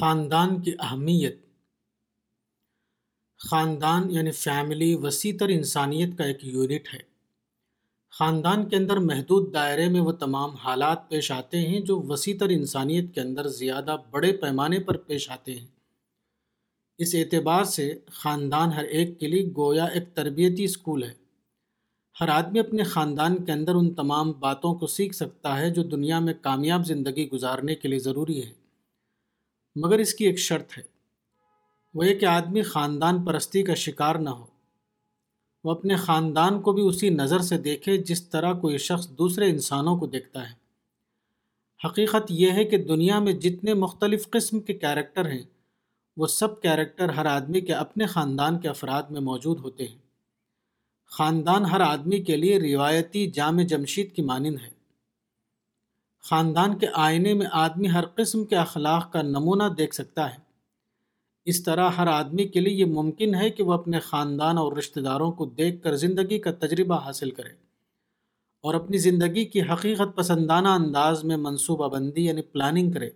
خاندان کی اہمیت۔ خاندان یعنی فیملی وسیع تر انسانیت کا ایک یونٹ ہے۔ خاندان کے اندر محدود دائرے میں وہ تمام حالات پیش آتے ہیں جو وسیع تر انسانیت کے اندر زیادہ بڑے پیمانے پر پیش آتے ہیں۔ اس اعتبار سے خاندان ہر ایک کے لیے گویا ایک تربیتی اسکول ہے۔ ہر آدمی اپنے خاندان کے اندر ان تمام باتوں کو سیکھ سکتا ہے جو دنیا میں کامیاب زندگی گزارنے کے لیے ضروری ہے۔ مگر اس کی ایک شرط ہے۔ وہ یہ کہ آدمی خاندان پرستی کا شکار نہ ہو۔ وہ اپنے خاندان کو بھی اسی نظر سے دیکھے جس طرح کوئی شخص دوسرے انسانوں کو دیکھتا ہے۔ حقیقت یہ ہے کہ دنیا میں جتنے مختلف قسم کے کیریکٹر ہیں، وہ سب کیریکٹر ہر آدمی کے اپنے خاندان کے افراد میں موجود ہوتے ہیں۔ خاندان ہر آدمی کے لیے روایتی جامع جمشید کی مانند ہے۔ خاندان کے آئینے میں آدمی ہر قسم کے اخلاق کا نمونہ دیکھ سکتا ہے۔ اس طرح ہر آدمی کے لیے یہ ممکن ہے کہ وہ اپنے خاندان اور رشتہ داروں کو دیکھ کر زندگی کا تجربہ حاصل کرے اور اپنی زندگی کی حقیقت پسندانہ انداز میں منصوبہ بندی یعنی پلاننگ کرے۔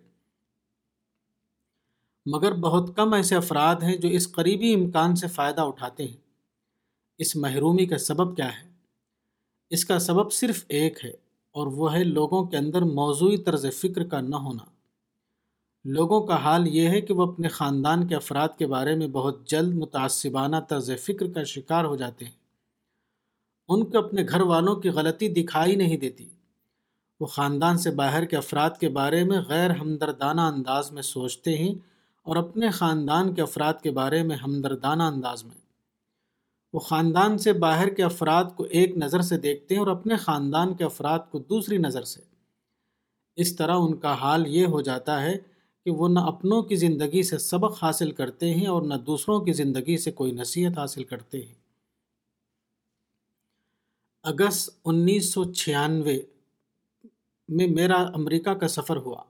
مگر بہت کم ایسے افراد ہیں جو اس قریبی امکان سے فائدہ اٹھاتے ہیں۔ اس محرومی کا سبب کیا ہے؟ اس کا سبب صرف ایک ہے۔ اور وہ ہے لوگوں کے اندر موضوعی طرز فکر کا نہ ہونا۔ لوگوں کا حال یہ ہے کہ وہ اپنے خاندان کے افراد کے بارے میں بہت جلد متعصبانہ طرز فکر کا شکار ہو جاتے ہیں۔ ان کو اپنے گھر والوں کی غلطی دکھائی نہیں دیتی۔ وہ خاندان سے باہر کے افراد کے بارے میں غیر ہمدردانہ انداز میں سوچتے ہیں اور اپنے خاندان کے افراد کے بارے میں ہمدردانہ انداز میں۔ وہ خاندان سے باہر کے افراد کو ایک نظر سے دیکھتے ہیں اور اپنے خاندان کے افراد کو دوسری نظر سے۔ اس طرح ان کا حال یہ ہو جاتا ہے کہ وہ نہ اپنوں کی زندگی سے سبق حاصل کرتے ہیں اور نہ دوسروں کی زندگی سے کوئی نصیحت حاصل کرتے ہیں۔ اگست انیس سو چھیانوے میں میرا امریکہ کا سفر ہوا۔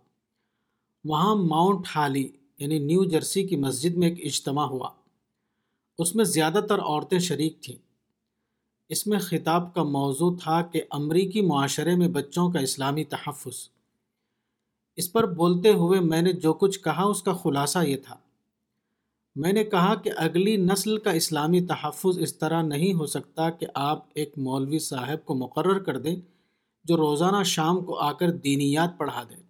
وہاں ماؤنٹ ہالی یعنی نیو جرسی کی مسجد میں ایک اجتماع ہوا۔ اس میں زیادہ تر عورتیں شریک تھیں۔ اس میں خطاب کا موضوع تھا کہ امریکی معاشرے میں بچوں کا اسلامی تحفظ۔ اس پر بولتے ہوئے میں نے جو کچھ کہا اس کا خلاصہ یہ تھا۔ میں نے کہا کہ اگلی نسل کا اسلامی تحفظ اس طرح نہیں ہو سکتا کہ آپ ایک مولوی صاحب کو مقرر کر دیں جو روزانہ شام کو آ کر دینیات پڑھا دیں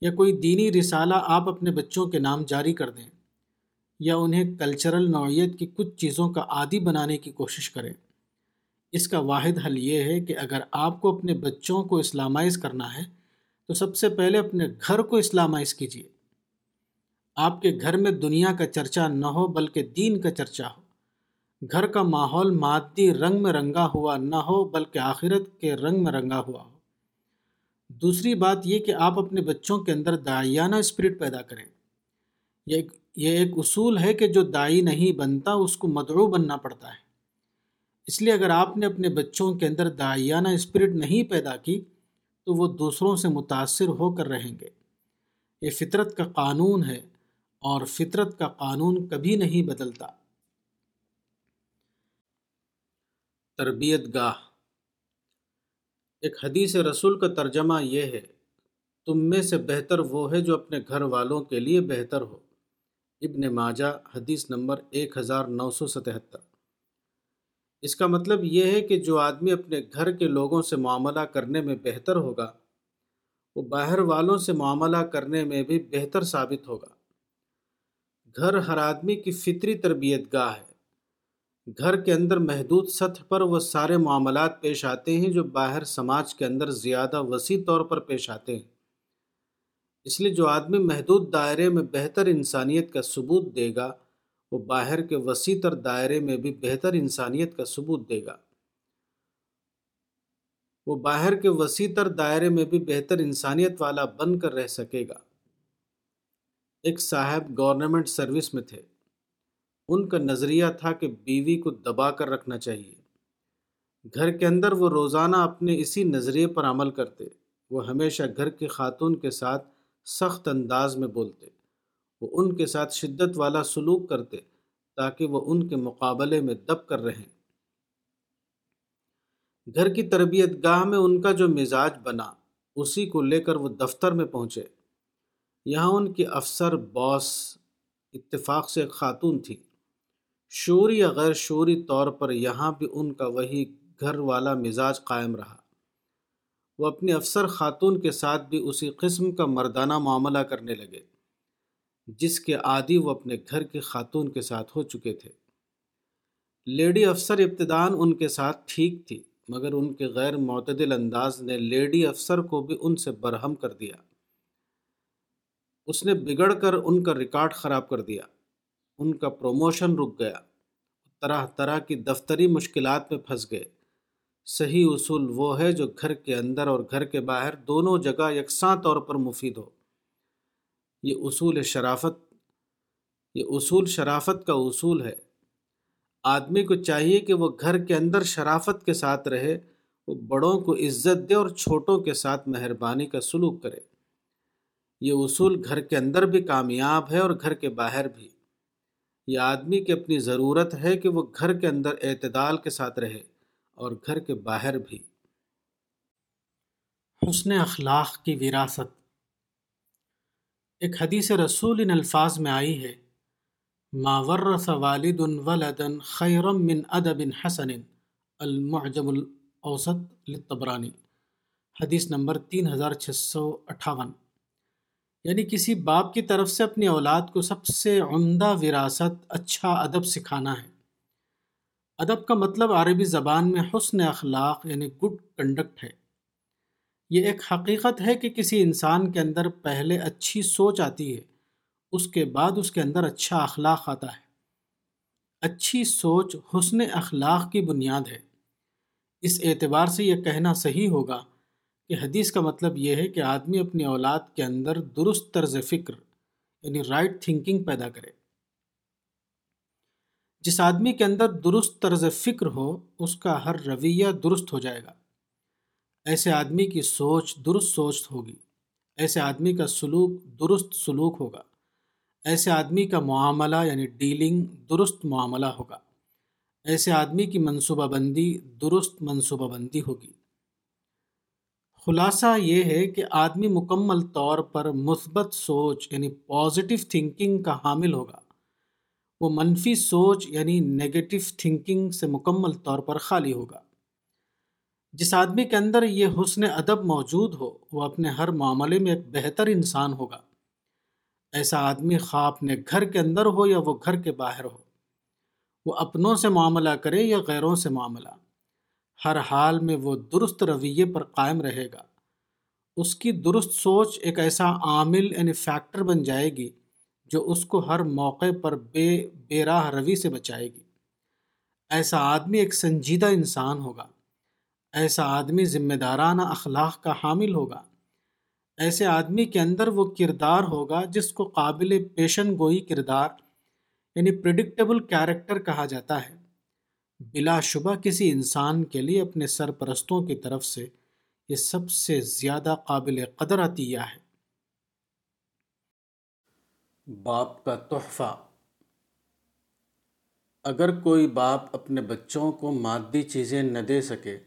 یا کوئی دینی رسالہ آپ اپنے بچوں کے نام جاری کر دیں۔ یا انہیں کلچرل نوعیت کی کچھ چیزوں کا عادی بنانے کی کوشش کریں۔ اس کا واحد حل یہ ہے کہ اگر آپ کو اپنے بچوں کو اسلامائز کرنا ہے، تو سب سے پہلے اپنے گھر کو اسلامائز کیجیے آپ کے گھر میں دنیا کا چرچا نہ ہو، بلکہ دین کا چرچا ہو۔ گھر کا ماحول مادی رنگ میں رنگا ہوا نہ ہو، بلکہ آخرت کے رنگ میں رنگا ہوا ہو۔ دوسری بات یہ کہ آپ اپنے بچوں کے اندر دائیانہ اسپرٹ پیدا کریں۔ یہ یہ ایک اصول ہے کہ جو دائی نہیں بنتا، اس کو مدعو بننا پڑتا ہے۔ اس لیے اگر آپ نے اپنے بچوں کے اندر دائیانہ اسپرٹ نہیں پیدا کی، تو وہ دوسروں سے متاثر ہو کر رہیں گے۔ یہ فطرت کا قانون ہے اور فطرت کا قانون کبھی نہیں بدلتا۔ تربیت گاہ۔ ایک حدیث رسول کا ترجمہ یہ ہے، تم میں سے بہتر وہ ہے جو اپنے گھر والوں کے لیے بہتر ہو۔ ابن ماجہ، حدیث نمبر ایک ہزار نو سو ستہتر۔ اس کا مطلب یہ ہے کہ جو آدمی اپنے گھر کے لوگوں سے معاملہ کرنے میں بہتر ہوگا، وہ باہر والوں سے معاملہ کرنے میں بھی بہتر ثابت ہوگا۔ گھر ہر آدمی کی فطری تربیت گاہ ہے۔ گھر کے اندر محدود سطح پر وہ سارے معاملات پیش آتے ہیں جو باہر سماج کے اندر زیادہ وسیع طور پر پیش آتے ہیں۔ اس لیے جو آدمی محدود دائرے میں بہتر انسانیت کا ثبوت دے گا، وہ باہر کے وسیع تر دائرے میں بھی بہتر انسانیت کا ثبوت دے گا۔ وہ باہر کے وسیع تر دائرے میں بھی بہتر انسانیت والا بن کر رہ سکے گا۔ ایک صاحب گورنمنٹ سروس میں تھے۔ ان کا نظریہ تھا کہ بیوی کو دبا کر رکھنا چاہیے۔ گھر کے اندر وہ روزانہ اپنے اسی نظریے پر عمل کرتے۔ وہ ہمیشہ گھر کی خاتون کے ساتھ سخت انداز میں بولتے۔ وہ ان کے ساتھ شدت والا سلوک کرتے تاکہ وہ ان کے مقابلے میں دب کر رہیں۔ گھر کی تربیت گاہ میں ان کا جو مزاج بنا، اسی کو لے کر وہ دفتر میں پہنچے۔ یہاں ان کی افسر، باس، اتفاق سے ایک خاتون تھی۔ شوری یا غیر شوری طور پر یہاں بھی ان کا وہی گھر والا مزاج قائم رہا۔ وہ اپنی افسر خاتون کے ساتھ بھی اسی قسم کا مردانہ معاملہ کرنے لگے، جس کے عادی وہ اپنے گھر کی خاتون کے ساتھ ہو چکے تھے۔ لیڈی افسر ابتدان ان کے ساتھ ٹھیک تھی، مگر ان کے غیر معتدل انداز نے لیڈی افسر کو بھی ان سے برہم کر دیا۔ اس نے بگڑ کر ان کا ریکارڈ خراب کر دیا۔ ان کا پروموشن رک گیا۔ طرح طرح کی دفتری مشکلات میں پھنس گئے۔ صحیح اصول وہ ہے جو گھر کے اندر اور گھر کے باہر دونوں جگہ یکساں طور پر مفید ہو۔ یہ اصول شرافت، یہ اصول شرافت کا اصول ہے۔ آدمی کو چاہیے کہ وہ گھر کے اندر شرافت کے ساتھ رہے، وہ بڑوں کو عزت دے اور چھوٹوں کے ساتھ مہربانی کا سلوک کرے۔ یہ اصول گھر کے اندر بھی کامیاب ہے اور گھر کے باہر بھی۔ یہ آدمی کی اپنی ضرورت ہے کہ وہ گھر کے اندر اعتدال کے ساتھ رہے۔ اور گھر کے باہر بھی۔ حسن اخلاق کی وراثت۔ ایک حدیث رسول ان الفاظ میں آئی ہے، ما ورث والد ولدا خیرم من ادب حسن المعجم الاوسط للطبرانی۔ حدیث نمبر تین ہزار چھ سو اٹھاون۔ یعنی کسی باپ کی طرف سے اپنی اولاد کو سب سے عمدہ وراثت اچھا ادب سکھانا ہے۔ ادب کا مطلب عربی زبان میں حسن اخلاق یعنی گڈ کنڈکٹ ہے۔ یہ ایک حقیقت ہے کہ کسی انسان کے اندر پہلے اچھی سوچ آتی ہے، اس کے بعد اس کے اندر اچھا اخلاق آتا ہے۔ اچھی سوچ حسن اخلاق کی بنیاد ہے۔ اس اعتبار سے یہ کہنا صحیح ہوگا کہ حدیث کا مطلب یہ ہے کہ آدمی اپنی اولاد کے اندر درست طرز فکر یعنی رائٹ تھنکنگ پیدا کرے۔ جس آدمی کے اندر درست طرز فکر ہو، اس کا ہر رویہ درست ہو جائے گا۔ ایسے آدمی کی سوچ درست سوچ ہوگی۔ ایسے آدمی کا سلوک درست سلوک ہوگا۔ ایسے آدمی کا معاملہ یعنی ڈیلنگ درست معاملہ ہوگا۔ ایسے آدمی کی منصوبہ بندی درست منصوبہ بندی ہوگی۔ خلاصہ یہ ہے کہ آدمی مکمل طور پر مثبت سوچ یعنی پازیٹیو تھنکنگ کا حامل ہوگا۔ وہ منفی سوچ یعنی نگیٹو تھنکنگ سے مکمل طور پر خالی ہوگا۔ جس آدمی کے اندر یہ حسن ادب موجود ہو، وہ اپنے ہر معاملے میں ایک بہتر انسان ہوگا۔ ایسا آدمی خواہ اپنے گھر کے اندر ہو یا وہ گھر کے باہر ہو۔ وہ اپنوں سے معاملہ کرے یا غیروں سے معاملہ۔ ہر حال میں وہ درست رویے پر قائم رہے گا۔ اس کی درست سوچ ایک ایسا عامل یعنی فیکٹر بن جائے گی جو اس کو ہر موقع پر بے بے راہ روی سے بچائے گی۔ ایسا آدمی ایک سنجیدہ انسان ہوگا۔ ایسا آدمی ذمہ دارانہ اخلاق کا حامل ہوگا۔ ایسے آدمی کے اندر وہ کردار ہوگا جس کو قابل پیشن گوئی کردار یعنی پریڈکٹیبل کیریکٹر کہا جاتا ہے۔ بلا شبہ کسی انسان کے لیے اپنے سرپرستوں کی طرف سے یہ سب سے زیادہ قابل قدر عطیہ ہے۔ باپ کا تحفہ۔ اگر کوئی باپ اپنے بچوں کو مادی چیزیں نہ دے سکے،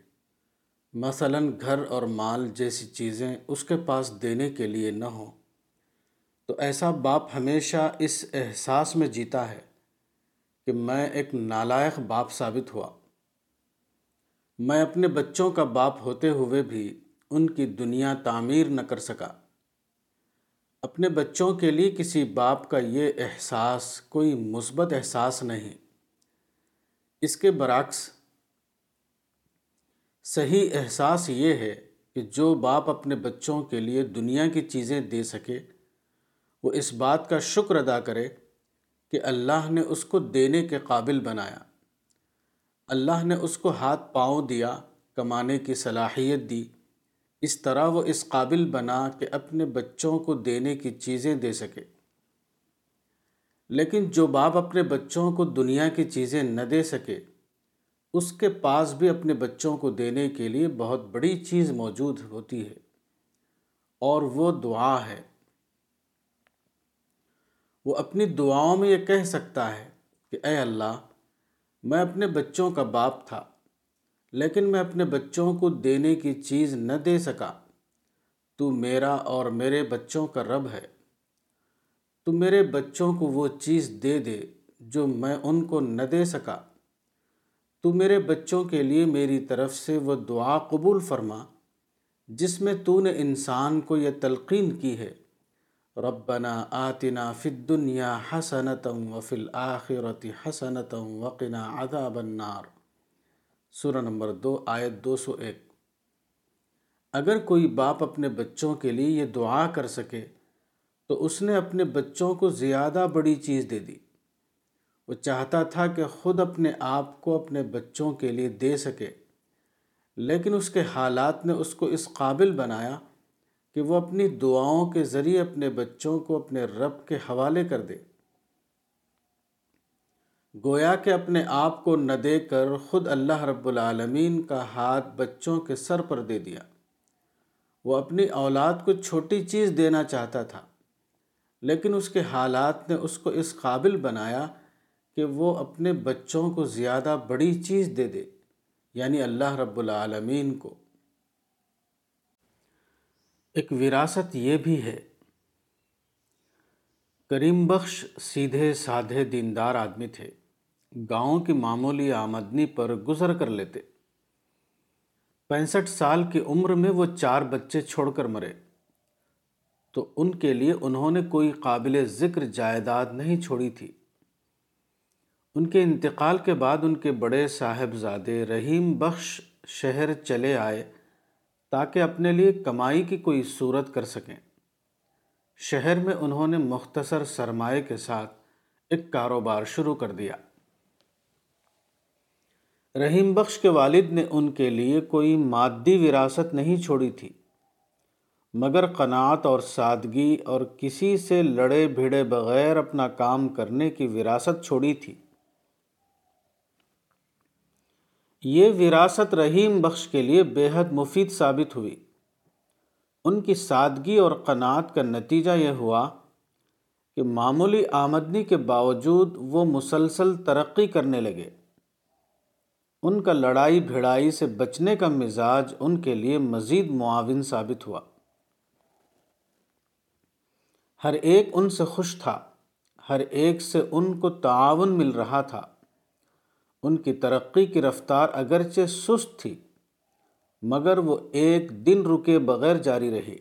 مثلا گھر اور مال جیسی چیزیں اس کے پاس دینے کے لیے نہ ہوں، تو ایسا باپ ہمیشہ اس احساس میں جیتا ہے کہ میں ایک نالائق باپ ثابت ہوا۔ میں اپنے بچوں کا باپ ہوتے ہوئے بھی ان کی دنیا تعمیر نہ کر سکا۔ اپنے بچوں کے لیے کسی باپ کا یہ احساس، کوئی مثبت احساس نہیں۔ اس کے برعکس، صحیح احساس یہ ہے کہ جو باپ اپنے بچوں کے لیے دنیا کی چیزیں دے سکے، وہ اس بات کا شکر ادا کرے کہ اللہ نے اس کو دینے کے قابل بنایا۔ اللہ نے اس کو ہاتھ پاؤں دیا، کمانے کی صلاحیت دی۔ اس طرح وہ اس قابل بنا کہ اپنے بچوں کو دینے کی چیزیں دے سکے۔ لیکن جو باپ اپنے بچوں کو دنیا کی چیزیں نہ دے سکے، اس کے پاس بھی اپنے بچوں کو دینے کے لیے بہت بڑی چیز موجود ہوتی ہے، اور وہ دعا ہے۔ وہ اپنی دعاؤں میں یہ کہہ سکتا ہے کہ اے اللہ، میں اپنے بچوں کا باپ تھا۔ لیکن میں اپنے بچوں کو دینے کی چیز نہ دے سکا۔ تو میرا اور میرے بچوں کا رب ہے۔ تو میرے بچوں کو وہ چیز دے دے جو میں ان کو نہ دے سکا۔ تو میرے بچوں کے لیے میری طرف سے وہ دعا قبول فرما، جس میں تو نے انسان کو یہ تلقین کی ہے۔ ربنا آتنا فی الدنیا حسنتم وفی الآخرت حسنتم وقنا عذاب النار۔ سورہ نمبر دو، آیت دو سو ایک۔ اگر کوئی باپ اپنے بچوں کے لیے یہ دعا کر سکے، تو اس نے اپنے بچوں کو زیادہ بڑی چیز دے دی۔ وہ چاہتا تھا کہ خود اپنے آپ کو اپنے بچوں کے لیے دے سکے، لیکن اس کے حالات نے اس کو اس قابل بنایا کہ وہ اپنی دعاؤں کے ذریعے اپنے بچوں کو اپنے رب کے حوالے کر دے۔ گویا کہ اپنے آپ کو نہ دے کر خود اللہ رب العالمین کا ہاتھ بچوں کے سر پر دے دیا۔ وہ اپنی اولاد کو چھوٹی چیز دینا چاہتا تھا، لیکن اس کے حالات نے اس کو اس قابل بنایا کہ وہ اپنے بچوں کو زیادہ بڑی چیز دے دے یعنی اللہ رب العالمین کو۔ ایک وراثت یہ بھی ہے، کریم بخش سیدھے سادھے دیندار آدمی تھے۔ گاؤں کی معمولی آمدنی پر گزر کر لیتے۔ پینسٹھ سال کی عمر میں وہ چار بچے چھوڑ کر مرے۔ تو ان کے لیے انہوں نے کوئی قابل ذکر جائیداد نہیں چھوڑی تھی۔ ان کے انتقال کے بعد ان کے بڑے صاحبزادے رحیم بخش شہر چلے آئے تاکہ اپنے لیے کمائی کی کوئی صورت کر سکیں۔ شہر میں انہوں نے مختصر سرمایہ کے ساتھ ایک کاروبار شروع کر دیا۔ رحیم بخش کے والد نے ان کے لیے کوئی مادی وراثت نہیں چھوڑی تھی، مگر قناعت اور سادگی اور کسی سے لڑے بھیڑے بغیر اپنا کام کرنے کی وراثت چھوڑی تھی۔ یہ وراثت رحیم بخش کے لیے بے حد مفید ثابت ہوئی۔ ان کی سادگی اور قناعت کا نتیجہ یہ ہوا کہ معمولی آمدنی کے باوجود وہ مسلسل ترقی کرنے لگے۔ ان کا لڑائی بھڑائی سے بچنے کا مزاج ان کے لیے مزید معاون ثابت ہوا۔ ہر ایک ان سے خوش تھا، ہر ایک سے ان کو تعاون مل رہا تھا۔ ان کی ترقی کی رفتار اگرچہ سست تھی، مگر وہ ایک دن رکے بغیر جاری رہی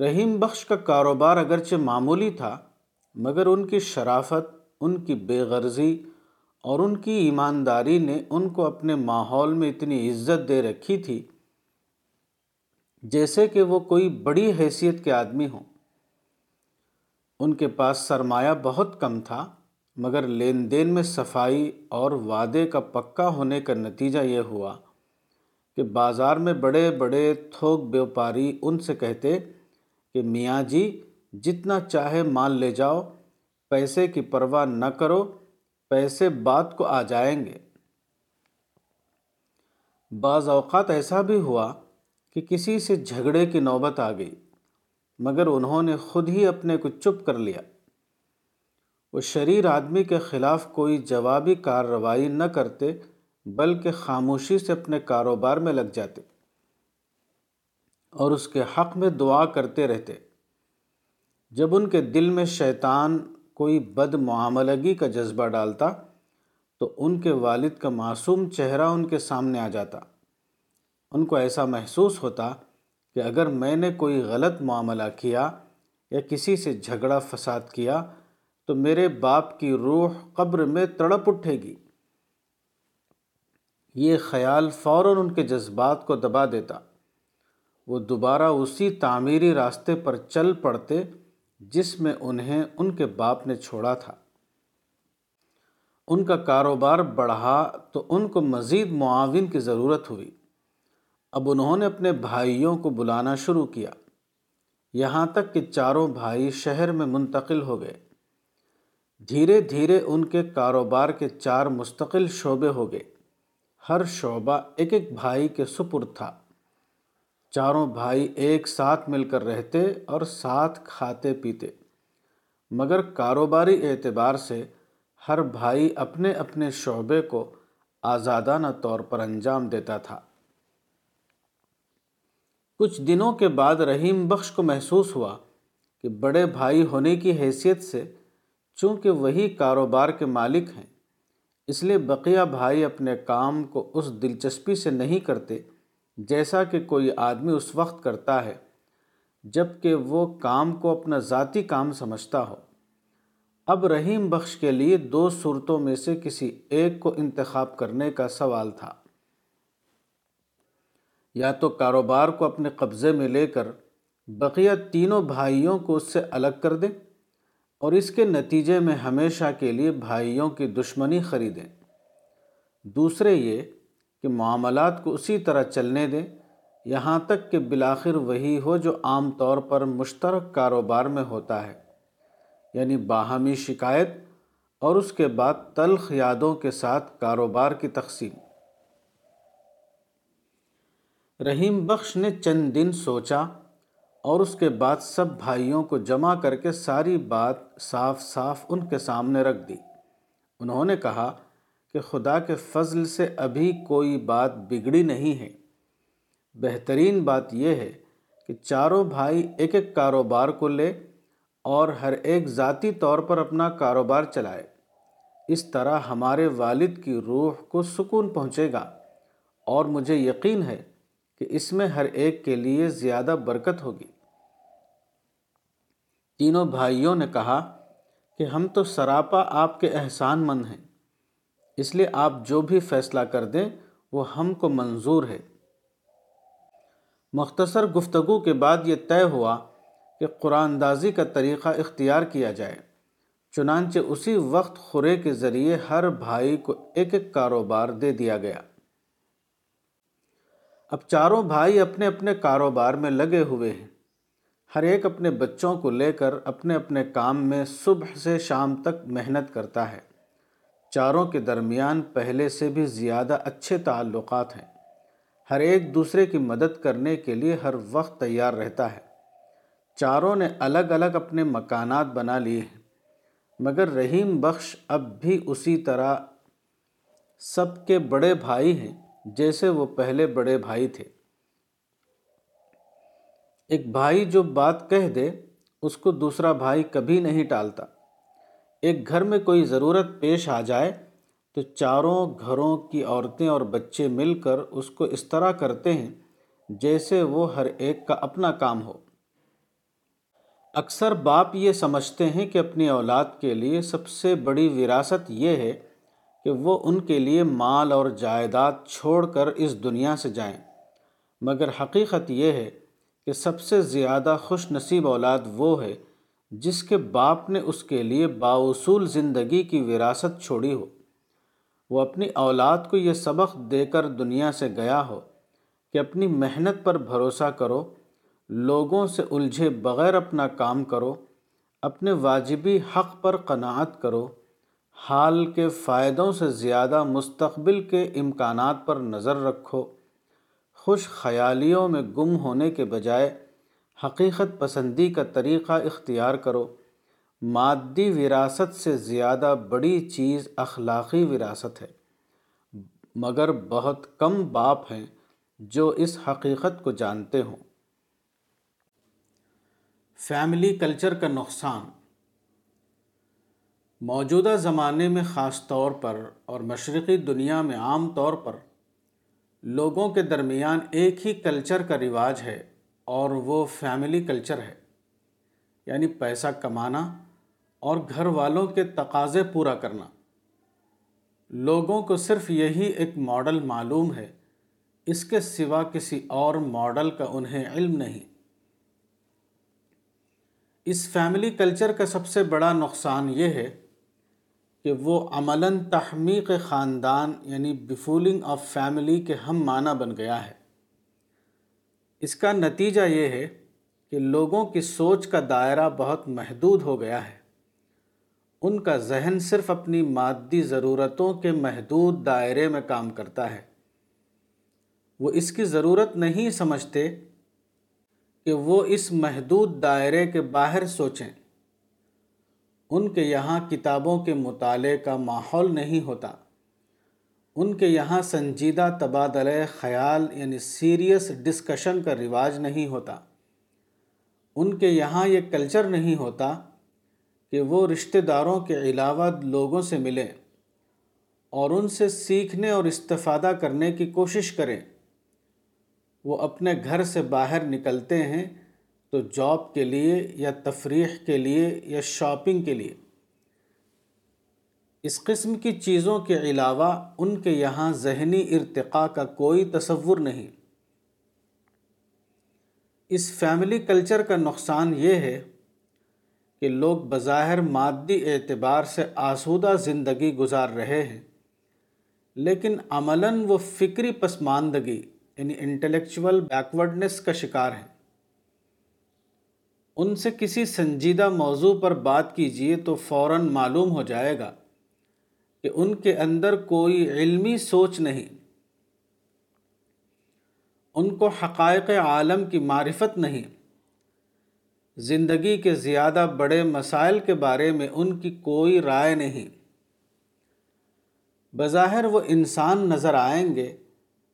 رحیم بخش کا کاروبار اگرچہ معمولی تھا، مگر ان کی شرافت، ان کی بے غرضی اور ان کی ایمانداری نے ان کو اپنے ماحول میں اتنی عزت دے رکھی تھی جیسے کہ وہ کوئی بڑی حیثیت کے آدمی ہوں۔ ان کے پاس سرمایہ بہت کم تھا، مگر لین دین میں صفائی اور وعدے کا پکا ہونے کا نتیجہ یہ ہوا کہ بازار میں بڑے بڑے تھوک بیوپاری ان سے کہتے کہ، میاں جی جتنا چاہے مال لے جاؤ، پیسے کی پرواہ نہ کرو پیسے بات کو آ جائیں گے۔ بعض اوقات ایسا بھی ہوا کہ کسی سے جھگڑے کی نوبت آ گئی، مگر انہوں نے خود ہی اپنے کو چپ کر لیا۔ وہ شریر آدمی کے خلاف کوئی جوابی کارروائی نہ کرتے، بلکہ خاموشی سے اپنے کاروبار میں لگ جاتے اور اس کے حق میں دعا کرتے رہتے۔ جب ان کے دل میں شیطان کوئی بد معاملگی کا جذبہ ڈالتا تو ان کے والد کا معصوم چہرہ ان کے سامنے آ جاتا۔ ان کو ایسا محسوس ہوتا کہ اگر میں نے کوئی غلط معاملہ کیا یا کسی سے جھگڑا فساد کیا تو میرے باپ کی روح قبر میں تڑپ اٹھے گی۔ یہ خیال فوراً ان کے جذبات کو دبا دیتا۔ وہ دوبارہ اسی تعمیری راستے پر چل پڑتے جس میں انہیں ان کے باپ نے چھوڑا تھا۔ ان کا کاروبار بڑھا تو ان کو مزید معاون کی ضرورت ہوئی۔ اب انہوں نے اپنے بھائیوں کو بلانا شروع کیا۔ یہاں تک کہ چاروں بھائی شہر میں منتقل ہو گئے۔ دھیرے دھیرے ان کے کاروبار کے چار مستقل شعبے ہو گئے۔ ہر شعبہ ایک ایک بھائی کے سپرد تھا۔ چاروں بھائی ایک ساتھ مل کر رہتے اور ساتھ کھاتے پیتے۔ مگر کاروباری اعتبار سے ہر بھائی اپنے اپنے شعبے کو آزادانہ طور پر انجام دیتا تھا۔ کچھ دنوں کے بعد رحیم بخش کو محسوس ہوا کہ بڑے بھائی ہونے کی حیثیت سے چونکہ وہی کاروبار کے مالک ہیں، اس لیے بقیہ بھائی اپنے کام کو اس دلچسپی سے نہیں کرتے جیسا کہ کوئی آدمی اس وقت کرتا ہے جبکہ وہ کام کو اپنا ذاتی کام سمجھتا ہو۔ اب رحیم بخش کے لیے دو صورتوں میں سے کسی ایک کو انتخاب کرنے کا سوال تھا۔ یا تو کاروبار کو اپنے قبضے میں لے کر بقیہ تینوں بھائیوں کو اس سے الگ کر دیں اور اس کے نتیجے میں ہمیشہ کے لیے بھائیوں کی دشمنی خریدیں۔ دوسرے یہ کہ معاملات کو اسی طرح چلنے دیں، یہاں تک کہ بلاخر وہی ہو جو عام طور پر مشترک کاروبار میں ہوتا ہے یعنی باہمی شکایت اور اس کے بعد تلخ یادوں کے ساتھ کاروبار کی تقسیم۔ رحیم بخش نے چند دن سوچا اور اس کے بعد سب بھائیوں کو جمع کر کے ساری بات صاف صاف ان کے سامنے رکھ دی۔ انہوں نے کہا کہ خدا کے فضل سے ابھی کوئی بات بگڑی نہیں ہے۔ بہترین بات یہ ہے کہ چاروں بھائی ایک ایک کاروبار کو لے اور ہر ایک ذاتی طور پر اپنا کاروبار چلائے۔ اس طرح ہمارے والد کی روح کو سکون پہنچے گا اور مجھے یقین ہے کہ اس میں ہر ایک کے لیے زیادہ برکت ہوگی۔ تینوں بھائیوں نے کہا کہ ہم تو سراپا آپ کے احسان مند ہیں۔ اس لیے آپ جو بھی فیصلہ کر دیں، وہ ہم کو منظور ہے۔ مختصر گفتگو کے بعد یہ طے ہوا کہ قرآن دازی کا طریقہ اختیار کیا جائے۔ چنانچہ اسی وقت خورے کے ذریعے ہر بھائی کو ایک ایک کاروبار دے دیا گیا۔ اب چاروں بھائی اپنے اپنے کاروبار میں لگے ہوئے ہیں۔ ہر ایک اپنے بچوں کو لے کر اپنے اپنے کام میں صبح سے شام تک محنت کرتا ہے۔ چاروں کے درمیان پہلے سے بھی زیادہ اچھے تعلقات ہیں۔ ہر ایک دوسرے کی مدد کرنے کے لیے ہر وقت تیار رہتا ہے۔ چاروں نے الگ الگ اپنے مکانات بنا لیے ہیں۔ مگر رحیم بخش اب بھی اسی طرح سب کے بڑے بھائی ہیں جیسے وہ پہلے بڑے بھائی تھے۔ ایک بھائی جو بات کہہ دے، اس کو دوسرا بھائی کبھی نہیں ٹالتا۔ ایک گھر میں کوئی ضرورت پیش آ جائے تو چاروں گھروں کی عورتیں اور بچے مل کر اس کو اس طرح کرتے ہیں جیسے وہ ہر ایک کا اپنا کام ہو۔ اکثر باپ یہ سمجھتے ہیں کہ اپنی اولاد کے لیے سب سے بڑی وراثت یہ ہے کہ وہ ان کے لیے مال اور جائیداد چھوڑ کر اس دنیا سے جائیں۔ مگر حقیقت یہ ہے کہ سب سے زیادہ خوش نصیب اولاد وہ ہے جس کے باپ نے اس کے لیے باوصول زندگی کی وراثت چھوڑی ہو۔ وہ اپنی اولاد کو یہ سبق دے کر دنیا سے گیا ہو کہ اپنی محنت پر بھروسہ کرو، لوگوں سے الجھے بغیر اپنا کام کرو، اپنے واجبی حق پر قناعت کرو، حال کے فائدوں سے زیادہ مستقبل کے امکانات پر نظر رکھو۔ خوش خیالیوں میں گم ہونے کے بجائے حقیقت پسندی کا طریقہ اختیار کرو۔ مادی وراثت سے زیادہ بڑی چیز اخلاقی وراثت ہے۔ مگر بہت کم باپ ہیں جو اس حقیقت کو جانتے ہوں۔ فیملی کلچر کا نقصان۔ موجودہ زمانے میں خاص طور پر اور مشرقی دنیا میں عام طور پر لوگوں کے درمیان ایک ہی کلچر کا رواج ہے۔ اور وہ فیملی کلچر ہے۔ یعنی پیسہ کمانا اور گھر والوں کے تقاضے پورا کرنا۔ لوگوں کو صرف یہی ایک ماڈل معلوم ہے۔ اس کے سوا کسی اور ماڈل کا انہیں علم نہیں۔ اس فیملی کلچر کا سب سے بڑا نقصان یہ ہے کہ وہ عملاً تحمیق خاندان یعنی بفولنگ آف فیملی کے ہم معنی بن گیا ہے۔ اس کا نتیجہ یہ ہے کہ لوگوں کی سوچ کا دائرہ بہت محدود ہو گیا ہے۔ ان کا ذہن صرف اپنی مادی ضرورتوں کے محدود دائرے میں کام کرتا ہے۔ وہ اس کی ضرورت نہیں سمجھتے کہ وہ اس محدود دائرے کے باہر سوچیں۔ ان کے یہاں کتابوں کے مطالعے کا ماحول نہیں ہوتا۔ ان کے یہاں سنجیدہ تبادلہ خیال یعنی سیریس ڈسکشن کا رواج نہیں ہوتا۔ ان کے یہاں یہ کلچر نہیں ہوتا کہ وہ رشتہ داروں کے علاوہ لوگوں سے ملیں اور ان سے سیکھنے اور استفادہ کرنے کی کوشش کریں۔ وہ اپنے گھر سے باہر نکلتے ہیں تو جاب کے لیے یا تفریح کے لیے یا شاپنگ کے لیے۔ اس قسم کی چیزوں کے علاوہ ان کے یہاں ذہنی ارتقاء کا کوئی تصور نہیں۔ اس فیملی کلچر کا نقصان یہ ہے کہ لوگ بظاہر مادی اعتبار سے آسودہ زندگی گزار رہے ہیں، لیکن عملاً وہ فکری پسماندگی یعنی انٹلیکچول بیکورڈنس کا شکار ہیں۔ ان سے کسی سنجیدہ موضوع پر بات کیجیے تو فوراً معلوم ہو جائے گا۔ کہ ان کے اندر کوئی علمی سوچ نہیں، ان کو حقائق عالم کی معرفت نہیں۔ زندگی کے زیادہ بڑے مسائل کے بارے میں ان کی کوئی رائے نہیں۔ بظاہر وہ انسان نظر آئیں گے،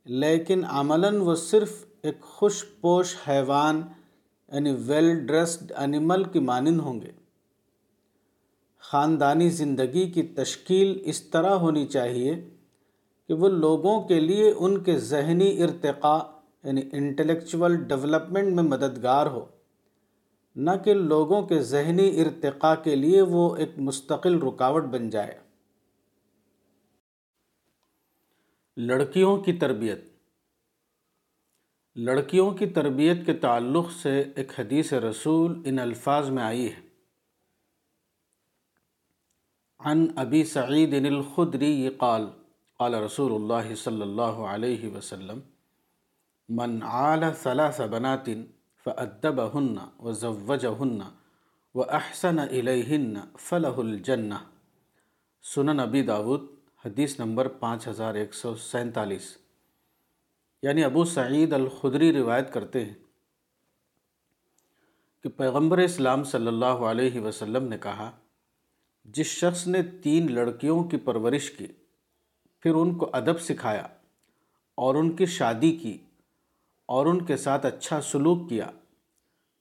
لیکن عملاً وہ صرف ایک خوش پوش حیوان یعنی ویل ڈریسڈ انیمل کی مانند ہوں گے۔ خاندانی زندگی کی تشکیل اس طرح ہونی چاہیے کہ وہ لوگوں کے لیے ان کے ذہنی ارتقاء یعنی انٹلیکچول ڈیولپمنٹ میں مددگار ہو۔ نہ کہ لوگوں کے ذہنی ارتقاء کے لیے وہ ایک مستقل رکاوٹ بن جائے۔ لڑکیوں کی تربیت۔ لڑکیوں کی تربیت کے تعلق سے ایک حدیث رسول ان الفاظ میں آئی ہے۔ عن ابی سعید الخدری قال قال رسول اللہ صلی اللہ علیہ وسلم، من عال ثلاث بنات فأدبهن وزوجهن وأحسن إليهن فله الجنة. سنن ابی داود، حدیث نمبر پانچ ہزار ایک سو سینتالیس۔ یعنی ابو سعید الخدری روایت کرتے ہیں کہ پیغمبر اسلام صلی اللہ علیہ وسلم نے کہا جس شخص نے تین لڑکیوں کی پرورش کی، پھر ان کو ادب سکھایا اور ان کی شادی کی اور ان کے ساتھ اچھا سلوک کیا،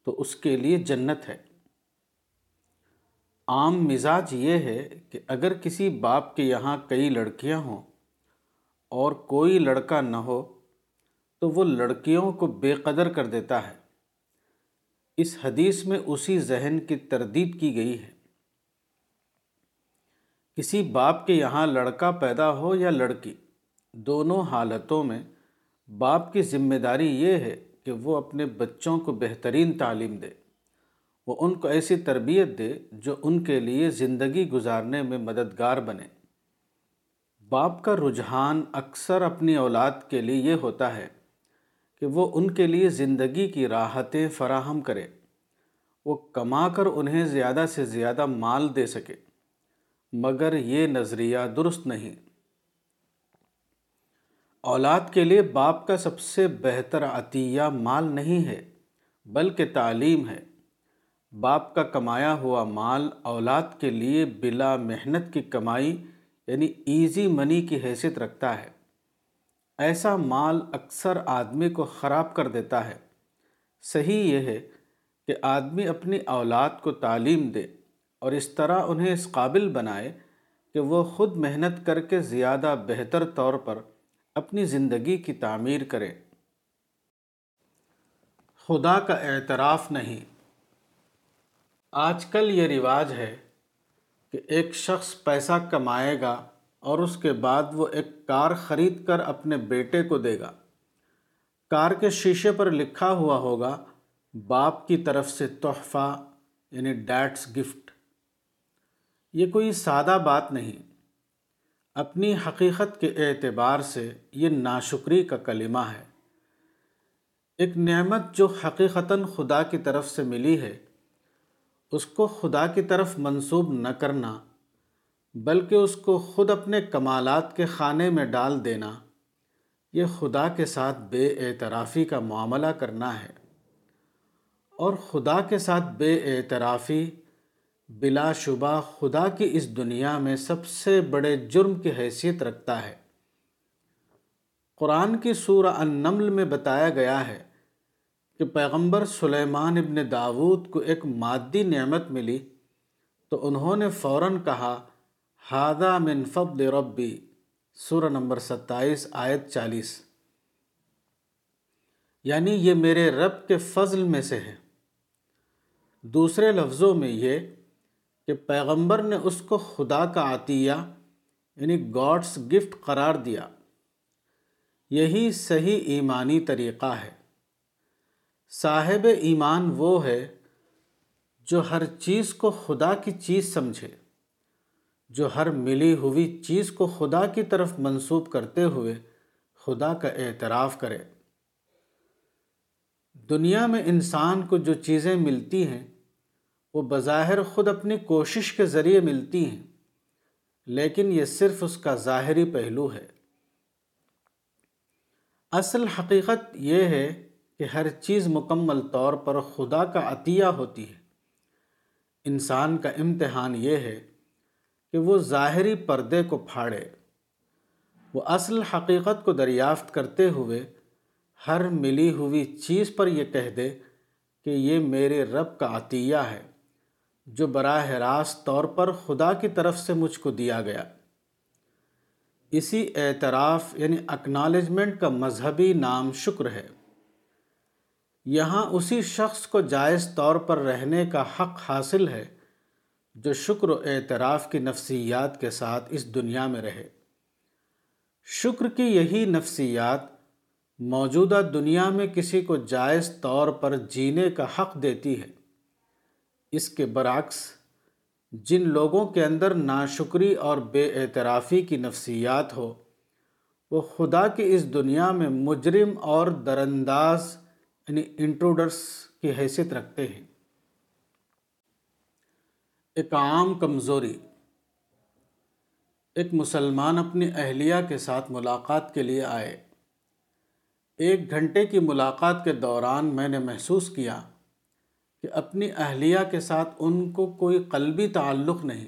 تو اس کے لیے جنت ہے۔ عام مزاج یہ ہے کہ اگر کسی باپ کے یہاں کئی لڑکیاں ہوں اور کوئی لڑکا نہ ہو، تو وہ لڑکیوں کو بے قدر کر دیتا ہے۔ اس حدیث میں اسی ذہن کی تردید کی گئی ہے۔ کسی باپ کے یہاں لڑکا پیدا ہو یا لڑکی، دونوں حالتوں میں باپ کی ذمہ داری یہ ہے کہ وہ اپنے بچوں کو بہترین تعلیم دے۔ وہ ان کو ایسی تربیت دے جو ان کے لیے زندگی گزارنے میں مددگار بنے۔ باپ کا رجحان اکثر اپنی اولاد کے لیے یہ ہوتا ہے کہ وہ ان کے لیے زندگی کی راحتیں فراہم کرے۔ وہ کما کر انہیں زیادہ سے زیادہ مال دے سکے۔ مگر یہ نظریہ درست نہیں۔ اولاد کے لیے باپ کا سب سے بہتر عطیہ مال نہیں ہے، بلکہ تعلیم ہے۔ باپ کا کمایا ہوا مال اولاد کے لیے بلا محنت کی کمائی یعنی ایزی منی کی حیثیت رکھتا ہے۔ ایسا مال اکثر آدمی کو خراب کر دیتا ہے۔ صحیح یہ ہے کہ آدمی اپنی اولاد کو تعلیم دے۔ اور اس طرح انہیں اس قابل بنائے کہ وہ خود محنت کر کے زیادہ بہتر طور پر اپنی زندگی کی تعمیر کرے خدا کا اعتراف نہیں۔ آج کل یہ رواج ہے کہ ایک شخص پیسہ کمائے گا اور اس کے بعد وہ ایک کار خرید کر اپنے بیٹے کو دے گا۔ کار کے شیشے پر لکھا ہوا ہوگا، باپ کی طرف سے تحفہ یعنی ڈیٹس گفٹ یہ کوئی سادہ بات نہیں۔ اپنی حقیقت کے اعتبار سے یہ ناشکری کا کلمہ ہے۔ ایک نعمت جو حقیقتاً خدا کی طرف سے ملی ہے، اس کو خدا کی طرف منسوب نہ کرنا، بلکہ اس کو خود اپنے کمالات کے خانے میں ڈال دینا، یہ خدا کے ساتھ بے اعترافی کا معاملہ کرنا ہے۔ اور خدا کے ساتھ بے اعترافی بلا شبہ خدا کی اس دنیا میں سب سے بڑے جرم کی حیثیت رکھتا ہے۔ قرآن کی سورہ النمل میں بتایا گیا ہے کہ پیغمبر سلیمان ابن داود کو ایک مادی نعمت ملی تو انہوں نے فوراً کہا ہادہ من فضل ربی سورہ نمبر ستائیس، آیت چالیس۔ یعنی یہ میرے رب کے فضل میں سے ہے۔ دوسرے لفظوں میں یہ کہ پیغمبر نے اس کو خدا کا عطیہ یعنی گاڈس گفٹ قرار دیا۔ یہی صحیح ایمانی طریقہ ہے۔ صاحب ایمان وہ ہے جو ہر چیز کو خدا کی چیز سمجھے، جو ہر ملی ہوئی چیز کو خدا کی طرف منسوب کرتے ہوئے خدا کا اعتراف کرے۔ دنیا میں انسان کو جو چیزیں ملتی ہیں وہ بظاہر خود اپنی کوشش کے ذریعے ملتی ہیں، لیکن یہ صرف اس کا ظاہری پہلو ہے۔ اصل حقیقت یہ ہے کہ ہر چیز مکمل طور پر خدا کا عطیہ ہوتی ہے۔ انسان کا امتحان یہ ہے کہ وہ ظاہری پردے کو پھاڑے۔ وہ اصل حقیقت کو دریافت کرتے ہوئے ہر ملی ہوئی چیز پر یہ کہہ دے کہ یہ میرے رب کا عطیہ ہے۔ جو براہ راست طور پر خدا کی طرف سے مجھ کو دیا گیا۔ اسی اعتراف یعنی اکنالجمنٹ کا مذہبی نام شکر ہے۔ یہاں اسی شخص کو جائز طور پر رہنے کا حق حاصل ہے جو شکر و اعتراف کی نفسیات کے ساتھ اس دنیا میں رہے۔ شکر کی یہی نفسیات موجودہ دنیا میں کسی کو جائز طور پر جینے کا حق دیتی ہے۔ اس کے برعکس، جن لوگوں کے اندر ناشکری اور بے اعترافی کی نفسیات ہو، وہ خدا کی اس دنیا میں مجرم اور درانداز یعنی انٹروڈرس کی حیثیت رکھتے ہیں۔ ایک عام کمزوری، ایک مسلمان اپنی اہلیہ کے ساتھ ملاقات کے لیے آئے۔ ایک گھنٹے کی ملاقات کے دوران میں نے محسوس کیا۔ کہ اپنی اہلیہ کے ساتھ ان کو کوئی قلبی تعلق نہیں۔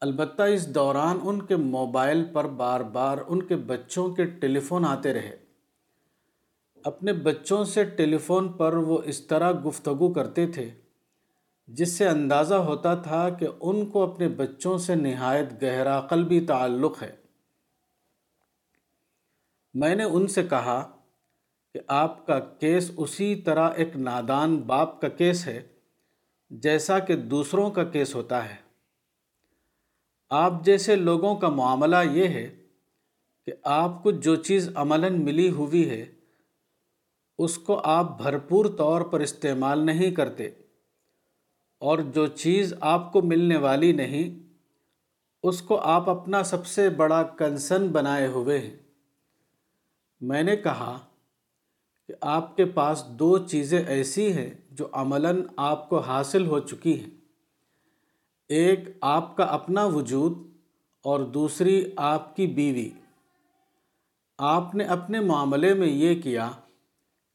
البتہ اس دوران ان کے موبائل پر بار بار ان کے بچوں کے ٹیلی فون آتے رہے۔ اپنے بچوں سے ٹیلی فون پر وہ اس طرح گفتگو کرتے تھے، جس سے اندازہ ہوتا تھا کہ ان کو اپنے بچوں سے نہایت گہرا قلبی تعلق ہے۔ میں نے ان سے کہا کہ آپ کا کیس اسی طرح ایک نادان باپ کا کیس ہے جیسا کہ دوسروں کا کیس ہوتا ہے۔ آپ جیسے لوگوں کا معاملہ یہ ہے کہ آپ کو جو چیز عملاً ملی ہوئی ہے، اس کو آپ بھرپور طور پر استعمال نہیں کرتے اور جو چیز آپ کو ملنے والی نہیں، اس کو آپ اپنا سب سے بڑا کنسن بنائے ہوئے ہیں۔ میں نے کہا کہ آپ کے پاس دو چیزیں ایسی ہیں جو عملاً آپ کو حاصل ہو چکی ہیں۔ ایک آپ کا اپنا وجود اور دوسری آپ کی بیوی۔ آپ نے اپنے معاملے میں یہ کیا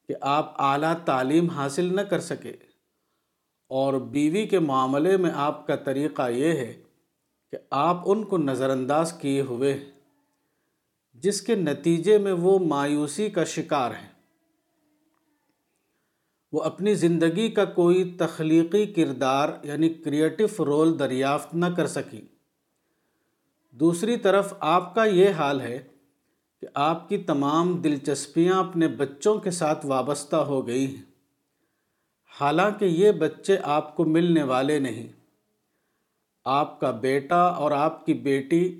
کہ آپ اعلیٰ تعلیم حاصل نہ کر سکے۔ اور بیوی کے معاملے میں آپ کا طریقہ یہ ہے کہ آپ ان کو نظر انداز کیے ہوئے ہیں، جس کے نتیجے میں وہ مایوسی کا شکار ہیں۔ وہ اپنی زندگی کا کوئی تخلیقی کردار یعنی کریٹو رول دریافت نہ کر سکی۔ دوسری طرف آپ کا یہ حال ہے کہ آپ کی تمام دلچسپیاں اپنے بچوں کے ساتھ وابستہ ہو گئی ہیں۔ حالانکہ یہ بچے آپ کو ملنے والے نہیں۔ آپ کا بیٹا اور آپ کی بیٹی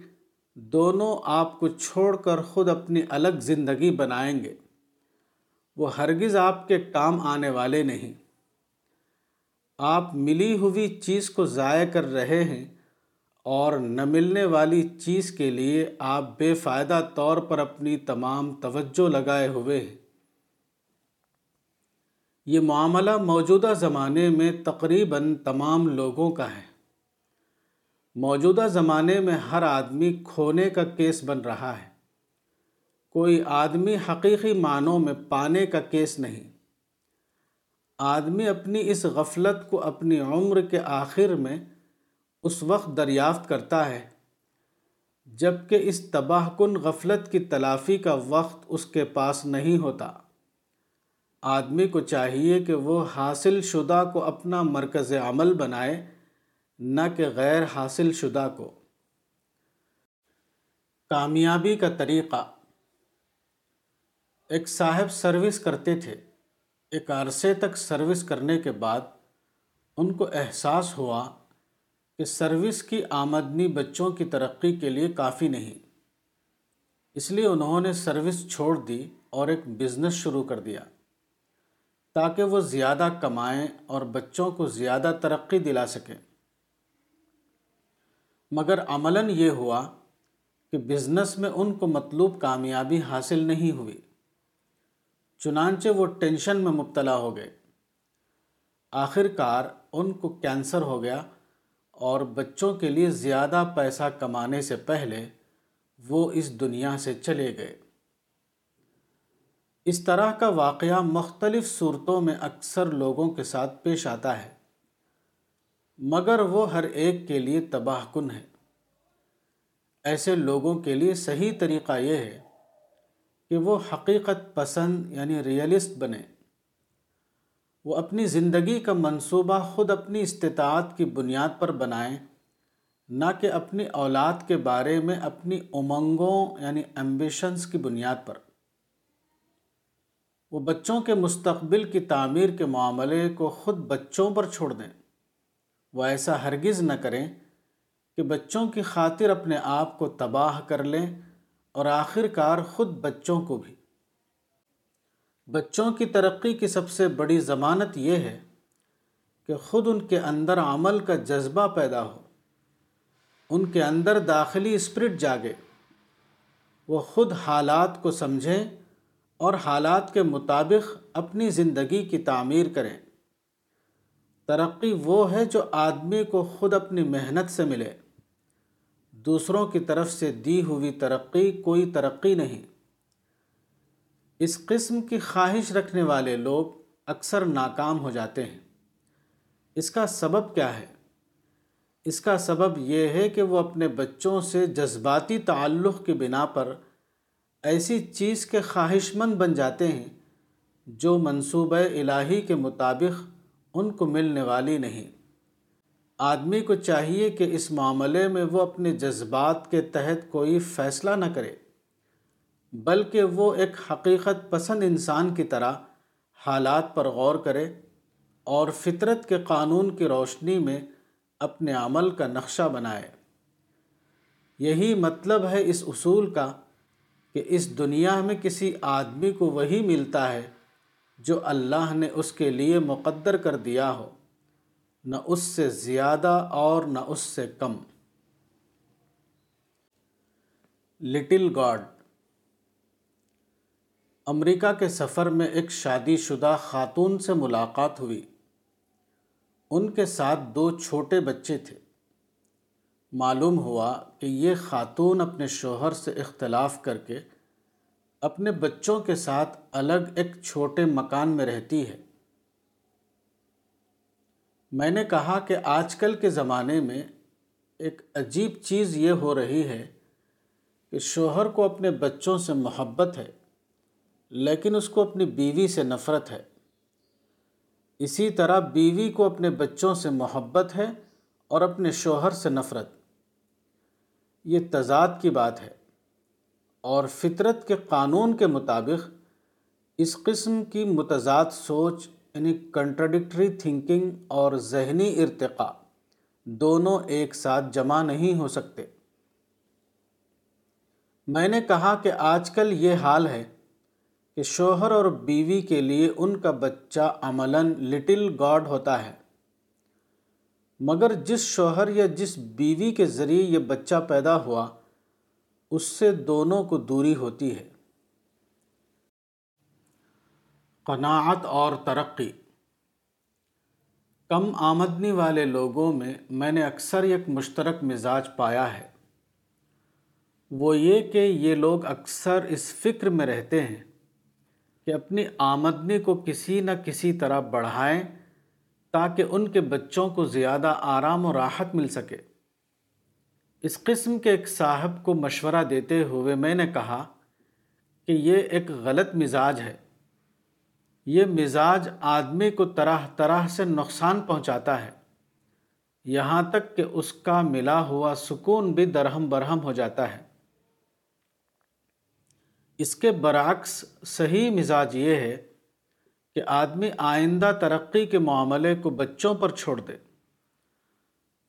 دونوں آپ کو چھوڑ کر خود اپنی الگ زندگی بنائیں گے۔ وہ ہرگز آپ کے کام آنے والے نہیں۔ آپ ملی ہوئی چیز کو ضائع کر رہے ہیں اور نہ ملنے والی چیز کے لیے آپ بے فائدہ طور پر اپنی تمام توجہ لگائے ہوئے ہیں۔ یہ معاملہ موجودہ زمانے میں تقریباً تمام لوگوں کا ہے۔ موجودہ زمانے میں ہر آدمی کھونے کا کیس بن رہا ہے۔ کوئی آدمی حقیقی معنوں میں پانے کا کیس نہیں۔ آدمی اپنی اس غفلت کو اپنی عمر کے آخر میں اس وقت دریافت کرتا ہے جبکہ اس تباہ کن غفلت کی تلافی کا وقت اس کے پاس نہیں ہوتا۔ آدمی کو چاہیے کہ وہ حاصل شدہ کو اپنا مرکز عمل بنائے، نہ کہ غیر حاصل شدہ کو۔ کامیابی کا طریقہ۔ ایک صاحب سروس کرتے تھے، ایک عرصے تک سروس کرنے کے بعد ان کو احساس ہوا کہ سروس کی آمدنی بچوں کی ترقی کے لیے کافی نہیں۔ اس لیے انہوں نے سروس چھوڑ دی اور ایک بزنس شروع کر دیا، تاکہ وہ زیادہ کمائیں اور بچوں کو زیادہ ترقی دلا سکیں۔ مگر عملاً یہ ہوا کہ بزنس میں ان کو مطلوب کامیابی حاصل نہیں ہوئی۔ چنانچہ وہ ٹینشن میں مبتلا ہو گئے۔ آخر کار ان کو کینسر ہو گیا اور بچوں کے لیے زیادہ پیسہ کمانے سے پہلے وہ اس دنیا سے چلے گئے۔ اس طرح کا واقعہ مختلف صورتوں میں اکثر لوگوں کے ساتھ پیش آتا ہے، مگر وہ ہر ایک کے لیے تباہ کن ہے۔ ایسے لوگوں کے لیے صحیح طریقہ یہ ہے کہ وہ حقیقت پسند یعنی ریئلسٹ بنے۔ وہ اپنی زندگی کا منصوبہ خود اپنی استطاعت کی بنیاد پر بنائیں، نہ کہ اپنی اولاد کے بارے میں اپنی امنگوں یعنی ایمبیشنز کی بنیاد پر۔ وہ بچوں کے مستقبل کی تعمیر کے معاملے کو خود بچوں پر چھوڑ دیں۔ وہ ایسا ہرگز نہ کریں کہ بچوں کی خاطر اپنے آپ کو تباہ کر لیں اور آخر کار خود بچوں کو بھی۔ بچوں کی ترقی کی سب سے بڑی ضمانت یہ ہے کہ خود ان کے اندر عمل کا جذبہ پیدا ہو۔ ان کے اندر داخلی اسپرٹ جاگے۔ وہ خود حالات کو سمجھیں اور حالات کے مطابق اپنی زندگی کی تعمیر کریں۔ ترقی وہ ہے جو آدمی کو خود اپنی محنت سے ملے۔ دوسروں کی طرف سے دی ہوئی ترقی کوئی ترقی نہیں۔ اس قسم کی خواہش رکھنے والے لوگ اکثر ناکام ہو جاتے ہیں۔ اس کا سبب کیا ہے؟ اس کا سبب یہ ہے کہ وہ اپنے بچوں سے جذباتی تعلق کی بنا پر ایسی چیز کے خواہش مند بن جاتے ہیں جو منصوبہ الہی کے مطابق ان کو ملنے والی نہیں۔ آدمی کو چاہیے کہ اس معاملے میں وہ اپنے جذبات کے تحت کوئی فیصلہ نہ کرے، بلکہ وہ ایک حقیقت پسند انسان کی طرح حالات پر غور کرے اور فطرت کے قانون کی روشنی میں اپنے عمل کا نقشہ بنائے۔ یہی مطلب ہے اس اصول کا کہ اس دنیا میں کسی آدمی کو وہی ملتا ہے جو اللہ نے اس کے لیے مقدر کر دیا ہو۔ نہ اس سے زیادہ اور نہ اس سے کم۔ Little God. امریکہ کے سفر میں ایک شادی شدہ خاتون سے ملاقات ہوئی۔ ان کے ساتھ دو چھوٹے بچے تھے۔ معلوم ہوا کہ یہ خاتون اپنے شوہر سے اختلاف کر کے اپنے بچوں کے ساتھ الگ ایک چھوٹے مکان میں رہتی ہے۔ میں نے کہا کہ آج کل کے زمانے میں ایک عجیب چیز یہ ہو رہی ہے کہ شوہر کو اپنے بچوں سے محبت ہے، لیکن اس کو اپنی بیوی سے نفرت ہے۔ اسی طرح بیوی کو اپنے بچوں سے محبت ہے اور اپنے شوہر سے نفرت۔ یہ تضاد کی بات ہے اور فطرت کے قانون کے مطابق اس قسم کی متضاد سوچ یعنی کنٹرڈکٹری تھنکنگ اور ذہنی ارتقاء دونوں ایک ساتھ جمع نہیں ہو سکتے۔ میں نے کہا کہ آج کل یہ حال ہے کہ شوہر اور بیوی کے لیے ان کا بچہ عملاً لٹل گاڈ ہوتا ہے۔ مگر جس شوہر یا جس بیوی کے ذریعے یہ بچہ پیدا ہوا، اس سے دونوں کو دوری ہوتی ہے۔ قناعت اور ترقی۔ کم آمدنی والے لوگوں میں میں نے اکثر ایک مشترک مزاج پایا ہے۔ وہ یہ کہ یہ لوگ اکثر اس فکر میں رہتے ہیں کہ اپنی آمدنی کو کسی نہ کسی طرح بڑھائیں تاکہ ان کے بچوں کو زیادہ آرام و راحت مل سکے۔ اس قسم کے ایک صاحب کو مشورہ دیتے ہوئے میں نے کہا کہ یہ ایک غلط مزاج ہے۔ یہ مزاج آدمی کو طرح طرح سے نقصان پہنچاتا ہے۔ یہاں تک کہ اس کا ملا ہوا سکون بھی درہم برہم ہو جاتا ہے۔ اس کے برعکس صحیح مزاج یہ ہے کہ آدمی آئندہ ترقی کے معاملے کو بچوں پر چھوڑ دے۔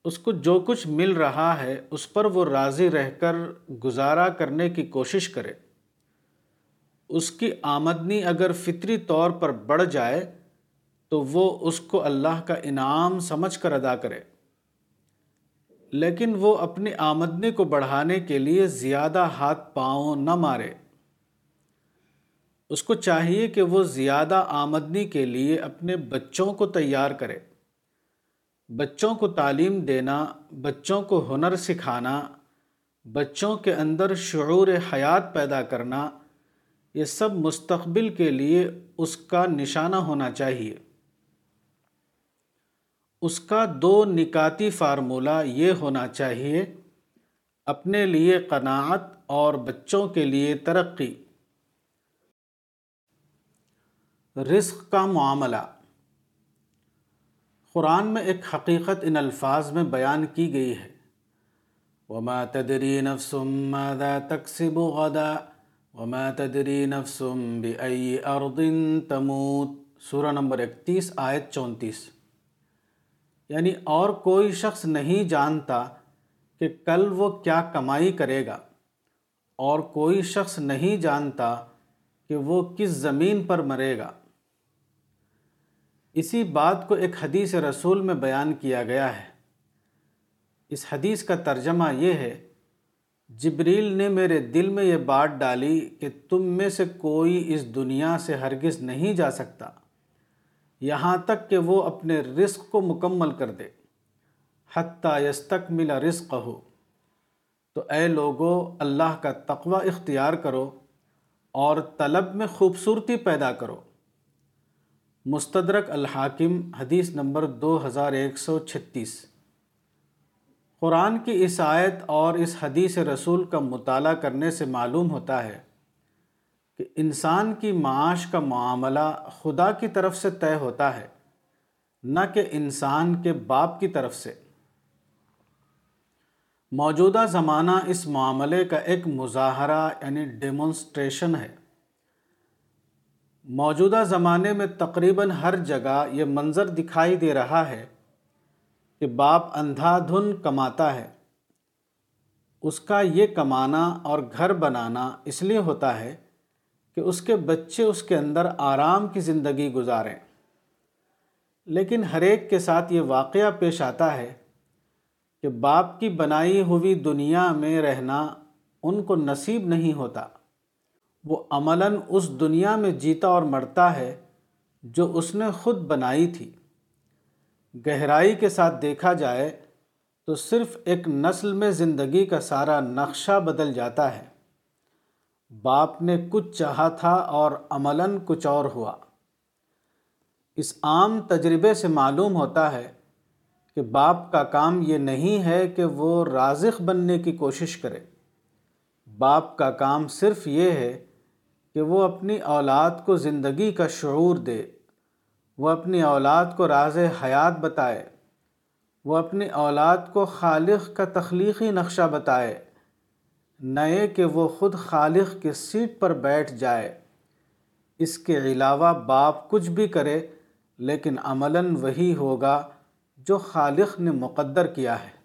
اس کو جو کچھ مل رہا ہے اس پر وہ راضی رہ کر گزارا کرنے کی کوشش کرے۔ اس کی آمدنی اگر فطری طور پر بڑھ جائے تو وہ اس کو اللہ کا انعام سمجھ کر ادا کرے۔ لیکن وہ اپنی آمدنی کو بڑھانے کے لیے زیادہ ہاتھ پاؤں نہ مارے۔ اس کو چاہیے کہ وہ زیادہ آمدنی کے لیے اپنے بچوں کو تیار کرے۔ بچوں کو تعلیم دینا، بچوں کو ہنر سکھانا، بچوں کے اندر شعور حیات پیدا کرنا یہ سب مستقبل کے لیے اس کا نشانہ ہونا چاہیے۔ اس کا دو نکاتی فارمولہ یہ ہونا چاہیے، اپنے لیے قناعت اور بچوں کے لیے ترقی۔ رزق کا معاملہ۔ قرآن میں ایک حقیقت ان الفاظ میں بیان کی گئی ہے۔ وما تدری نفس ماذا تکسب غدا۔ وما تدری نفس بأي ارض تموت۔ سورہ نمبر اکتیس، آیت چونتیس۔ یعنی اور کوئی شخص نہیں جانتا کہ کل وہ کیا کمائی کرے گا۔ اور کوئی شخص نہیں جانتا کہ وہ کس زمین پر مرے گا۔ اسی بات کو ایک حدیث رسول میں بیان کیا گیا ہے۔ اس حدیث کا ترجمہ یہ ہے جبریل نے میرے دل میں یہ بات ڈالی کہ تم میں سے کوئی اس دنیا سے ہرگز نہیں جا سکتا۔ یہاں تک کہ وہ اپنے رزق کو مکمل کر دے۔ حتیٰ یستک ملا رزق ہو تو اے لوگو، اللہ کا تقوی اختیار کرو اور طلب میں خوبصورتی پیدا کرو۔ مستدرک الحاکم، حدیث نمبر دو ہزار ایک سو چھتیس۔ قرآن کی اس آیت اور اس حدیث رسول کا مطالعہ کرنے سے معلوم ہوتا ہے کہ انسان کی معاش کا معاملہ خدا کی طرف سے طے ہوتا ہے، نہ کہ انسان کے باپ کی طرف سے۔ موجودہ زمانہ اس معاملے کا ایک مظاہرہ یعنی ڈیمونسٹریشن ہے۔ موجودہ زمانے میں تقریباً ہر جگہ یہ منظر دکھائی دے رہا ہے کہ باپ اندھا دھن کماتا ہے۔ اس کا یہ کمانا اور گھر بنانا اس لیے ہوتا ہے کہ اس کے بچے اس کے اندر آرام کی زندگی گزاریں۔ لیکن ہر ایک کے ساتھ یہ واقعہ پیش آتا ہے کہ باپ کی بنائی ہوئی دنیا میں رہنا ان کو نصیب نہیں ہوتا۔ وہ عملاً اس دنیا میں جیتا اور مرتا ہے جو اس نے خود بنائی تھی۔ گہرائی کے ساتھ دیکھا جائے تو صرف ایک نسل میں زندگی کا سارا نقشہ بدل جاتا ہے۔ باپ نے کچھ چاہا تھا اور عملاً کچھ اور ہوا۔ اس عام تجربے سے معلوم ہوتا ہے کہ باپ کا کام یہ نہیں ہے کہ وہ رازق بننے کی کوشش کرے۔ باپ کا کام صرف یہ ہے کہ وہ اپنی اولاد کو زندگی کا شعور دے۔ وہ اپنی اولاد کو راز حیات بتائے، وہ اپنی اولاد کو خالق کا تخلیقی نقشہ بتائے نئے کہ وہ خود خالق کے سیٹ پر بیٹھ جائے۔ اس کے علاوہ باپ کچھ بھی کرے، لیکن عملاً وہی ہوگا جو خالق نے مقدر کیا ہے۔